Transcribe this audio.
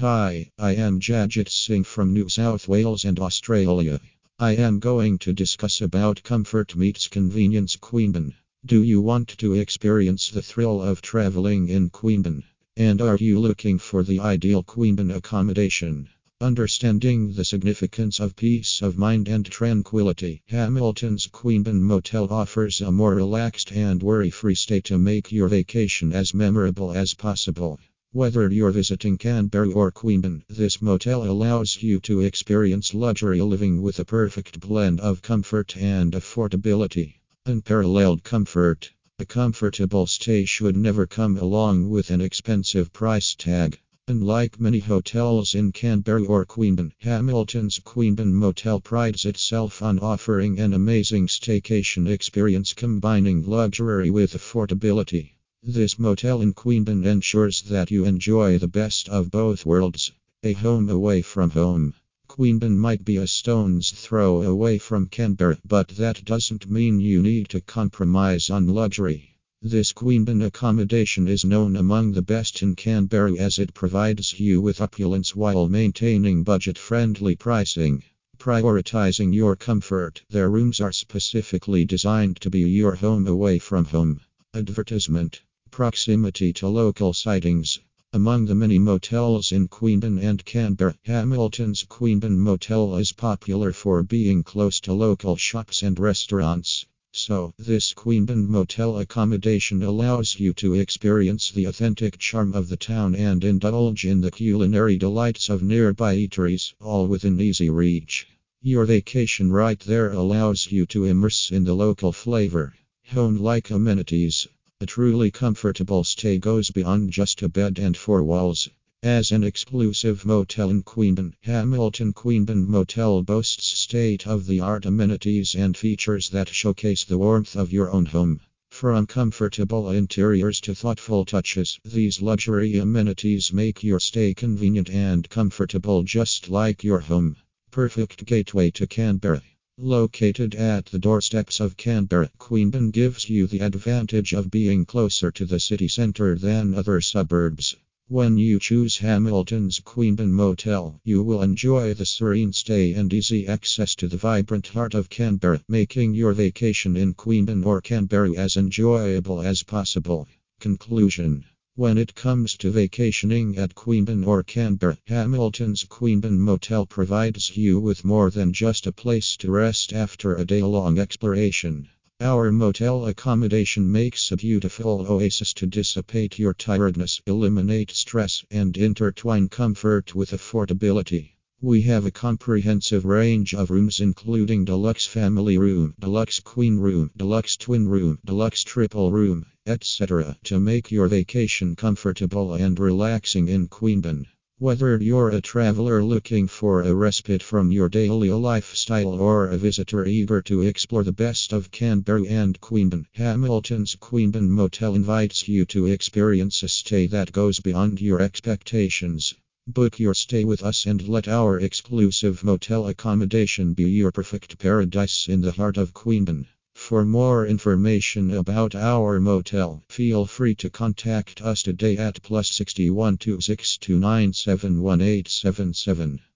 Hi, I am Jajit Singh from New South Wales and Australia. I am going to discuss about comfort meets convenience Queanbeyan. Do you want to experience the thrill of traveling in Queanbeyan? And are you looking for the ideal Queanbeyan accommodation? Understanding the significance of peace of mind and tranquility, Hamilton's Queanbeyan Motel offers a more relaxed and worry free stay to make your vacation as memorable as possible. Whether you're visiting Canberra or Queanbeyan, this motel allows you to experience luxury living with a perfect blend of comfort and affordability. Unparalleled comfort. A comfortable stay should never come along with an expensive price tag. Unlike many hotels in Canberra or Queanbeyan, Hamilton's Queanbeyan Motel prides itself on offering an amazing staycation experience combining luxury with affordability. This motel in Queanbeyan ensures that you enjoy the best of both worlds. A home away from home. Queanbeyan might be a stone's throw away from Canberra, but that doesn't mean you need to compromise on luxury. This Queanbeyan accommodation is known among the best in Canberra as it provides you with opulence while maintaining budget friendly pricing. Prioritizing your comfort, their rooms are specifically designed to be your home away from home. Advertisement Proximity to local sightings. Among the many motels in Queanbeyan and Canberra, Hamilton's Queanbeyan Motel is popular for being close to local shops and restaurants. So, this Queanbeyan Motel accommodation allows you to experience the authentic charm of the town and indulge in the culinary delights of nearby eateries, all within easy reach. Your vacation right there allows you to immerse in the local flavor. Home like amenities. A truly comfortable stay goes beyond just a bed and four walls. As an exclusive motel in Queanbeyan, Hamilton Queanbeyan Motel boasts state of the art amenities and features that showcase the warmth of your own home. From comfortable interiors to thoughtful touches, these luxury amenities make your stay convenient and comfortable just like your home. Perfect gateway to Canberra. Located at the doorsteps of Canberra, Queanbeyan gives you the advantage of being closer to the city centre than other suburbs. When you choose Hamilton's Queanbeyan Motel, you will enjoy the serene stay and easy access to the vibrant heart of Canberra, making your vacation in Queanbeyan or Canberra as enjoyable as possible. Conclusion when it comes to vacationing at Queanbeyan or Canberra, Hamilton's Queanbeyan Motel provides you with more than just a place to rest after a day long exploration. Our motel accommodation makes a beautiful oasis to dissipate your tiredness, eliminate stress, and intertwine comfort with affordability. We have a comprehensive range of rooms including deluxe family room, deluxe queen room, deluxe twin room, deluxe triple room, etc. to make your vacation comfortable and relaxing in Queanbeyan. Whether you're a traveler looking for a respite from your daily lifestyle or a visitor eager to explore the best of Canberra and Queanbeyan, Hamilton's Queanbeyan Motel invites you to experience a stay that goes beyond your expectations. Book your stay with us and let our exclusive motel accommodation be your perfect paradise in the heart of Queanbeyan. For more information about our motel, feel free to contact us today at plus 61 262